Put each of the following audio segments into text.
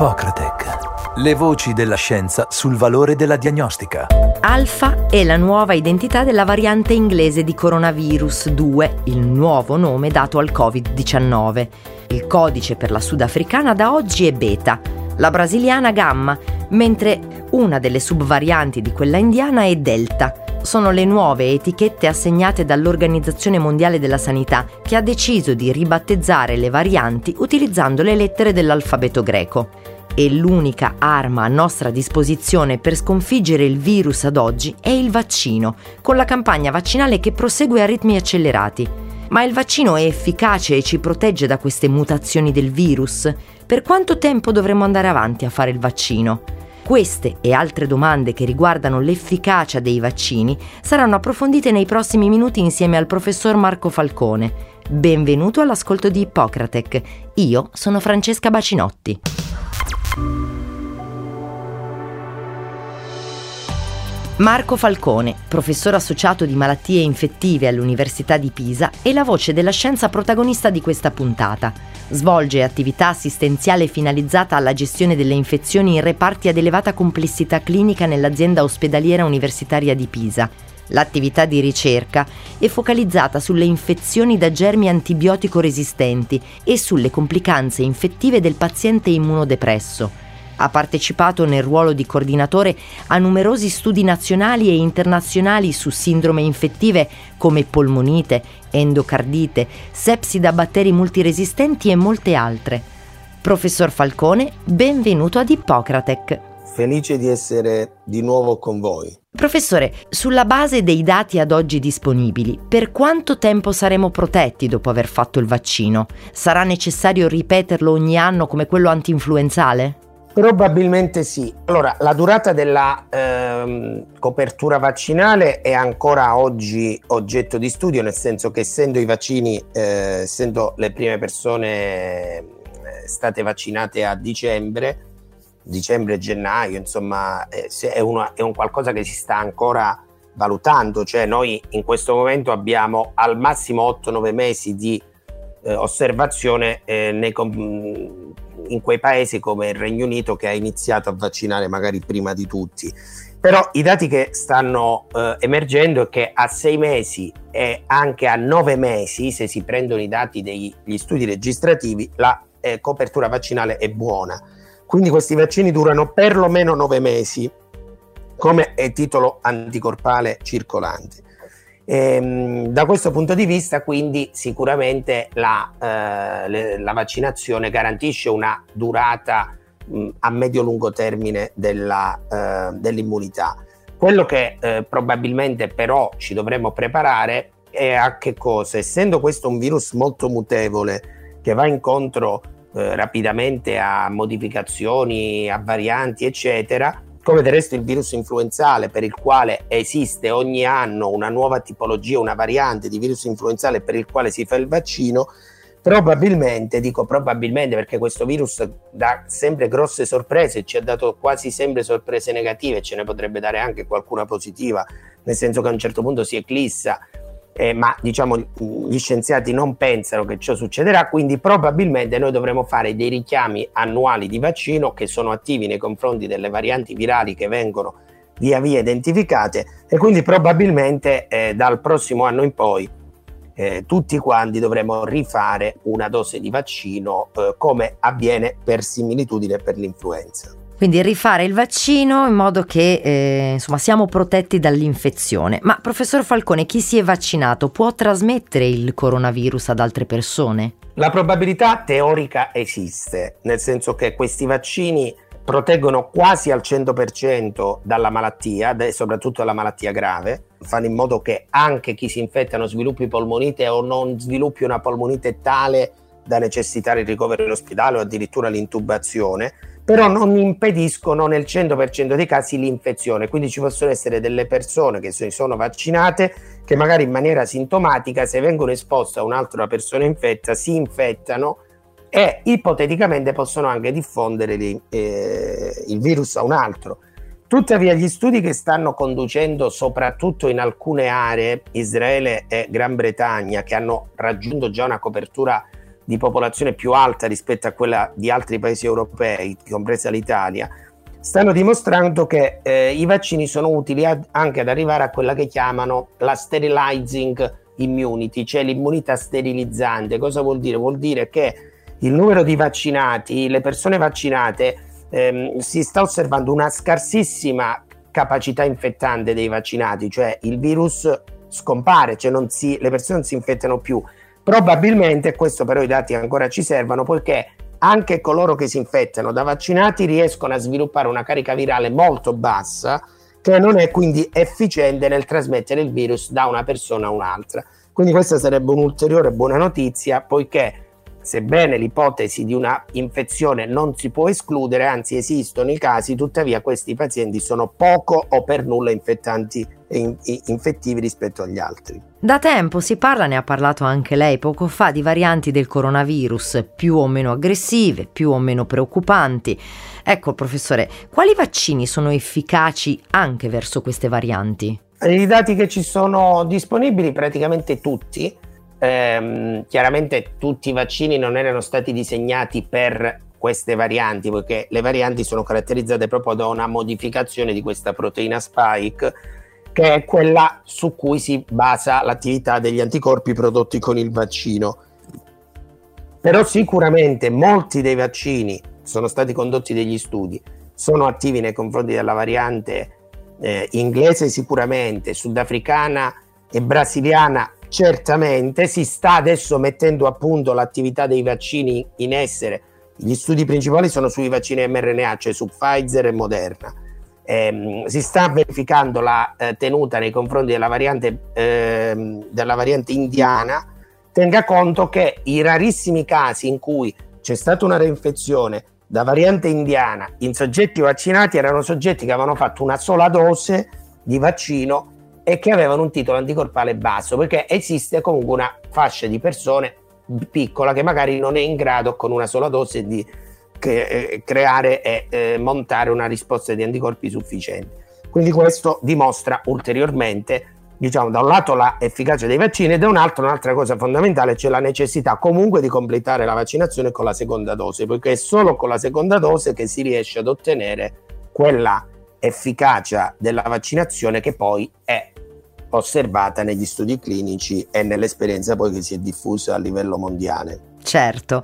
Ippocratec. Le voci della scienza sul valore della diagnostica. Alfa è la nuova identità della variante inglese di coronavirus 2, il nuovo nome dato al Covid-19. Il codice per la sudafricana da oggi è beta, la brasiliana gamma, mentre una delle subvarianti di quella indiana è delta sono le nuove etichette assegnate dall'Organizzazione Mondiale della Sanità che ha deciso di ribattezzare le varianti utilizzando le lettere dell'alfabeto greco. E l'unica arma a nostra disposizione per sconfiggere il virus ad oggi è il vaccino, con la campagna vaccinale che prosegue a ritmi accelerati. Ma il vaccino è efficace e ci protegge da queste mutazioni del virus? Per quanto tempo dovremo andare avanti a fare il vaccino? Queste e altre domande che riguardano l'efficacia dei vaccini saranno approfondite nei prossimi minuti insieme al professor Marco Falcone. Benvenuto all'ascolto di Ippocratec. Io sono Francesca Bacinotti. Marco Falcone, professore associato di malattie infettive all'Università di Pisa, è la voce della scienza protagonista di questa puntata. Svolge attività assistenziale finalizzata alla gestione delle infezioni in reparti ad elevata complessità clinica nell'azienda ospedaliera universitaria di Pisa. L'attività di ricerca è focalizzata sulle infezioni da germi antibiotico resistenti e sulle complicanze infettive del paziente immunodepresso. Ha partecipato nel ruolo di coordinatore a numerosi studi nazionali e internazionali su sindrome infettive come polmonite, endocardite, sepsi da batteri multiresistenti e molte altre. Professor Falcone, benvenuto ad Ippocratec. Felice di essere di nuovo con voi. Professore, sulla base dei dati ad oggi disponibili, per quanto tempo saremo protetti dopo aver fatto il vaccino? Sarà necessario ripeterlo ogni anno come quello antinfluenzale? Probabilmente sì. Allora, la durata della ehm, copertura vaccinale è ancora oggi oggetto di studio, nel senso che essendo i vaccini, eh, essendo le prime persone eh, state vaccinate a dicembre, dicembre gennaio, insomma, eh, è, una, è un qualcosa che si sta ancora valutando, cioè noi in questo momento abbiamo al massimo 8-9 mesi di eh, osservazione eh, nei, in quei paesi come il Regno Unito che ha iniziato a vaccinare magari prima di tutti. Però i dati che stanno eh, emergendo è che a sei mesi e anche a nove mesi, se si prendono i dati degli studi registrativi, la eh, copertura vaccinale è buona. Quindi questi vaccini durano perlomeno nove mesi come è titolo anticorpale circolante. Ehm, da questo punto di vista, quindi, sicuramente la, eh, le, la vaccinazione garantisce una durata mh, a medio-lungo termine della, eh, dell'immunità. Quello che eh, probabilmente però ci dovremmo preparare è a che cosa? Essendo questo un virus molto mutevole che va incontro eh, rapidamente a modificazioni, a varianti, eccetera, come del resto il virus influenzale per il quale esiste ogni anno una nuova tipologia, una variante di virus influenzale per il quale si fa il vaccino, probabilmente, dico probabilmente perché questo virus dà sempre grosse sorprese, ci ha dato quasi sempre sorprese negative, ce ne potrebbe dare anche qualcuna positiva, nel senso che a un certo punto si eclissa eh, ma diciamo gli scienziati non pensano che ciò succederà, quindi probabilmente noi dovremo fare dei richiami annuali di vaccino che sono attivi nei confronti delle varianti virali che vengono via via identificate e quindi probabilmente eh, dal prossimo anno in poi eh, tutti quanti dovremo rifare una dose di vaccino eh, come avviene per similitudine per l'influenza. Quindi rifare il vaccino in modo che eh, insomma, siamo protetti dall'infezione. Ma professor Falcone, chi si è vaccinato può trasmettere il coronavirus ad altre persone? La probabilità teorica esiste, nel senso che questi vaccini proteggono quasi al 100% dalla malattia, soprattutto dalla malattia grave, fanno in modo che anche chi si infetta non sviluppi polmonite o non sviluppi una polmonite tale da necessitare il ricovero in ospedale o addirittura l'intubazione però non impediscono nel 100% dei casi l'infezione. Quindi ci possono essere delle persone che sono vaccinate che magari in maniera sintomatica, se vengono esposte a un'altra persona infetta, si infettano e ipoteticamente possono anche diffondere eh, il virus a un altro. Tuttavia gli studi che stanno conducendo soprattutto in alcune aree, Israele e Gran Bretagna, che hanno raggiunto già una copertura di popolazione più alta rispetto a quella di altri paesi europei, compresa l'Italia, stanno dimostrando che eh, i vaccini sono utili ad, anche ad arrivare a quella che chiamano la sterilizing immunity, cioè l'immunità sterilizzante. Cosa vuol dire? Vuol dire che il numero di vaccinati, le persone vaccinate, ehm, si sta osservando una scarsissima capacità infettante dei vaccinati, cioè il virus scompare, cioè si, le persone non si infettano più. Probabilmente, questo però i dati ancora ci servono, poiché anche coloro che si infettano da vaccinati riescono a sviluppare una carica virale molto bassa che non è quindi efficiente nel trasmettere il virus da una persona a un'altra. Quindi questa sarebbe un'ulteriore buona notizia poiché sebbene l'ipotesi di una infezione non si può escludere, anzi esistono i casi, tuttavia questi pazienti sono poco o per nulla infettanti e infettivi rispetto agli altri. Da tempo si parla, ne ha parlato anche lei poco fa, di varianti del coronavirus più o meno aggressive, più o meno preoccupanti. Ecco, professore, quali vaccini sono efficaci anche verso queste varianti? I dati che ci sono disponibili, praticamente tutti, ehm, chiaramente tutti i vaccini non erano stati disegnati per queste varianti, perché le varianti sono caratterizzate proprio da una modificazione di questa proteina spike, che è quella su cui si basa l'attività degli anticorpi prodotti con il vaccino. Però sicuramente molti dei vaccini sono stati condotti degli studi, sono attivi nei confronti della variante eh, inglese sicuramente, sudafricana e brasiliana certamente, si sta adesso mettendo a punto l'attività dei vaccini in essere, gli studi principali sono sui vaccini mRNA, cioè su Pfizer e Moderna. Eh, si sta verificando la eh, tenuta nei confronti della variante, eh, della variante indiana, tenga conto che i rarissimi casi in cui c'è stata una reinfezione da variante indiana in soggetti vaccinati erano soggetti che avevano fatto una sola dose di vaccino e che avevano un titolo anticorpale basso, perché esiste comunque una fascia di persone piccola che magari non è in grado con una sola dose di che, eh, creare e eh, montare una risposta di anticorpi sufficiente. Quindi questo dimostra ulteriormente diciamo da un lato l'efficacia dei vaccini e da un altro un'altra cosa fondamentale cioè la necessità comunque di completare la vaccinazione con la seconda dose perché è solo con la seconda dose che si riesce ad ottenere quella efficacia della vaccinazione che poi è osservata negli studi clinici e nell'esperienza poi che si è diffusa a livello mondiale. Certo.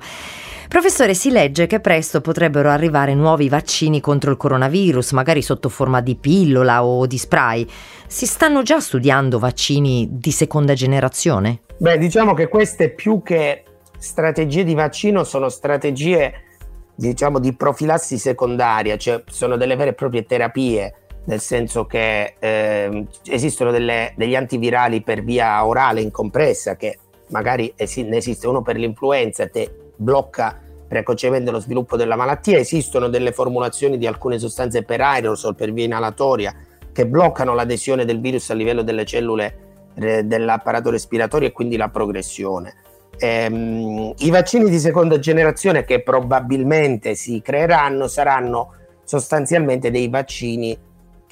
Professore, si legge che presto potrebbero arrivare nuovi vaccini contro il coronavirus, magari sotto forma di pillola o di spray. Si stanno già studiando vaccini di seconda generazione? Beh, diciamo che queste più che strategie di vaccino sono strategie diciamo di profilassi secondaria, cioè sono delle vere e proprie terapie, nel senso che eh, esistono delle, degli antivirali per via orale incompressa che magari esi- ne esiste uno per l'influenza, te blocca precocemente lo sviluppo della malattia, esistono delle formulazioni di alcune sostanze per aerosol, per via inalatoria, che bloccano l'adesione del virus a livello delle cellule eh, dell'apparato respiratorio e quindi la progressione. Ehm, I vaccini di seconda generazione che probabilmente si creeranno saranno sostanzialmente dei vaccini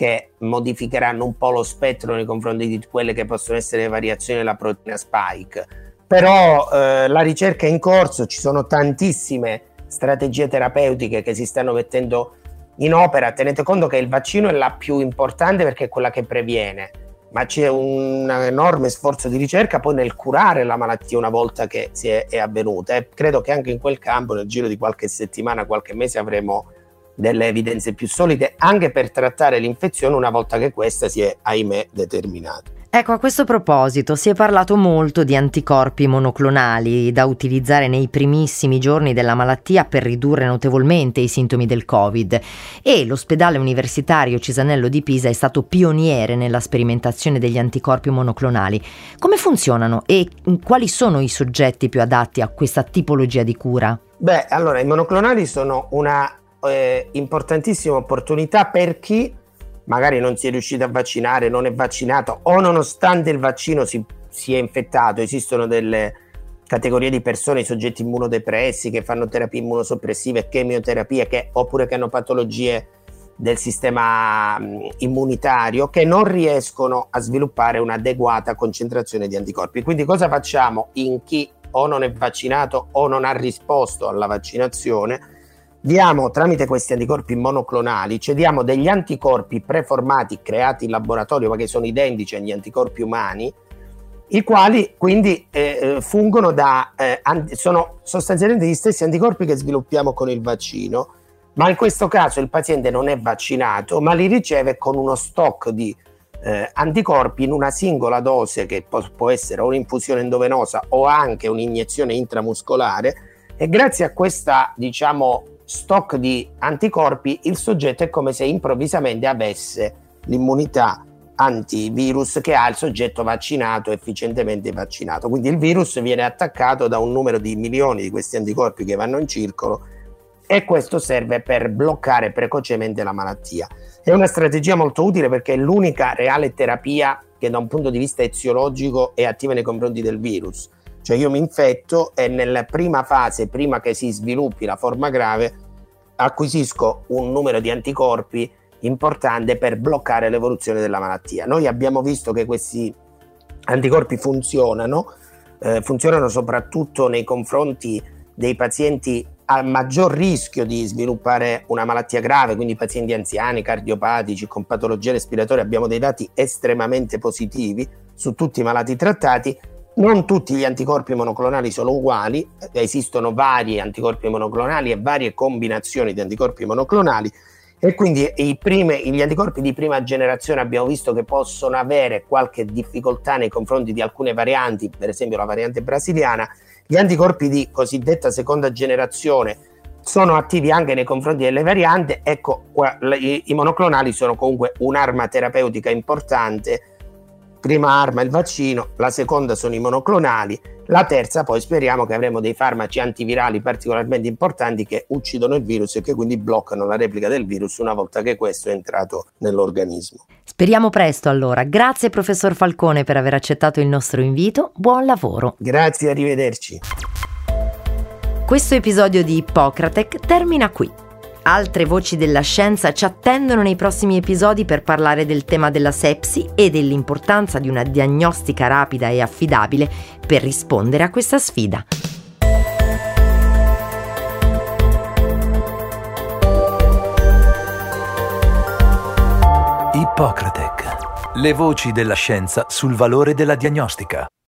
che modificheranno un po' lo spettro nei confronti di quelle che possono essere le variazioni della proteina spike però eh, la ricerca è in corso, ci sono tantissime strategie terapeutiche che si stanno mettendo in opera. Tenete conto che il vaccino è la più importante perché è quella che previene, ma c'è un enorme sforzo di ricerca poi nel curare la malattia una volta che si è, è avvenuta. E credo che anche in quel campo, nel giro di qualche settimana, qualche mese, avremo delle evidenze più solide anche per trattare l'infezione una volta che questa si è, ahimè, determinata. Ecco, a questo proposito si è parlato molto di anticorpi monoclonali da utilizzare nei primissimi giorni della malattia per ridurre notevolmente i sintomi del Covid e l'ospedale universitario Cisanello di Pisa è stato pioniere nella sperimentazione degli anticorpi monoclonali. Come funzionano e quali sono i soggetti più adatti a questa tipologia di cura? Beh, allora i monoclonali sono una eh, importantissima opportunità per chi magari non si è riuscito a vaccinare, non è vaccinato o nonostante il vaccino si, si è infettato, esistono delle categorie di persone, i soggetti immunodepressi che fanno terapie immunosoppressive, chemioterapia, che, oppure che hanno patologie del sistema immunitario che non riescono a sviluppare un'adeguata concentrazione di anticorpi. Quindi cosa facciamo in chi o non è vaccinato o non ha risposto alla vaccinazione, diamo tramite questi anticorpi monoclonali, cediamo degli anticorpi preformati creati in laboratorio ma che sono identici agli anticorpi umani, i quali quindi eh, eh fungono da, eh, sono sostanzialmente gli stessi anticorpi che sviluppiamo con il vaccino, ma in questo caso il paziente non è vaccinato, ma li riceve con uno stock di eh, anticorpi in una singola dose che può, può essere un'infusione endovenosa o anche un'iniezione intramuscolare e grazie a questa diciamo stock di anticorpi il soggetto è come se improvvisamente avesse l'immunità antivirus che ha il soggetto vaccinato efficientemente vaccinato quindi il virus viene attaccato da un numero di milioni di questi anticorpi che vanno in circolo e questo serve per bloccare precocemente la malattia. È una strategia molto utile perché è l'unica reale terapia che da un punto di vista eziologico è attiva nei confronti del virus. Cioè io mi infetto e nella prima fase, prima che si sviluppi la forma grave, acquisisco un numero di anticorpi importante per bloccare l'evoluzione della malattia. Noi abbiamo visto che questi anticorpi funzionano, eh, funzionano soprattutto nei confronti dei pazienti a maggior rischio di sviluppare una malattia grave, quindi pazienti anziani, cardiopatici, con patologie respiratorie, abbiamo dei dati estremamente positivi su tutti i malati trattati. Non tutti gli anticorpi monoclonali sono uguali, esistono vari anticorpi monoclonali e varie combinazioni di anticorpi monoclonali e quindi prime, gli anticorpi di prima generazione abbiamo visto che possono avere qualche difficoltà nei confronti di alcune varianti, per esempio la variante brasiliana, gli anticorpi di cosiddetta seconda generazione sono attivi anche nei confronti delle varianti, ecco, i, i monoclonali sono comunque un'arma terapeutica importante. Prima arma il vaccino, la seconda sono i monoclonali, la terza poi speriamo che avremo dei farmaci antivirali particolarmente importanti che uccidono il virus e che quindi bloccano la replica del virus una volta che questo è entrato nell'organismo. Speriamo presto allora. Grazie professor Falcone per aver accettato il nostro invito. Buon lavoro. Grazie, arrivederci. Questo episodio di Ippocratec termina qui. Altre voci della scienza ci attendono nei prossimi episodi per parlare del tema della sepsi e dell'importanza di una diagnostica rapida e affidabile per rispondere a questa sfida. Ippocratec. Le voci della scienza sul valore della diagnostica.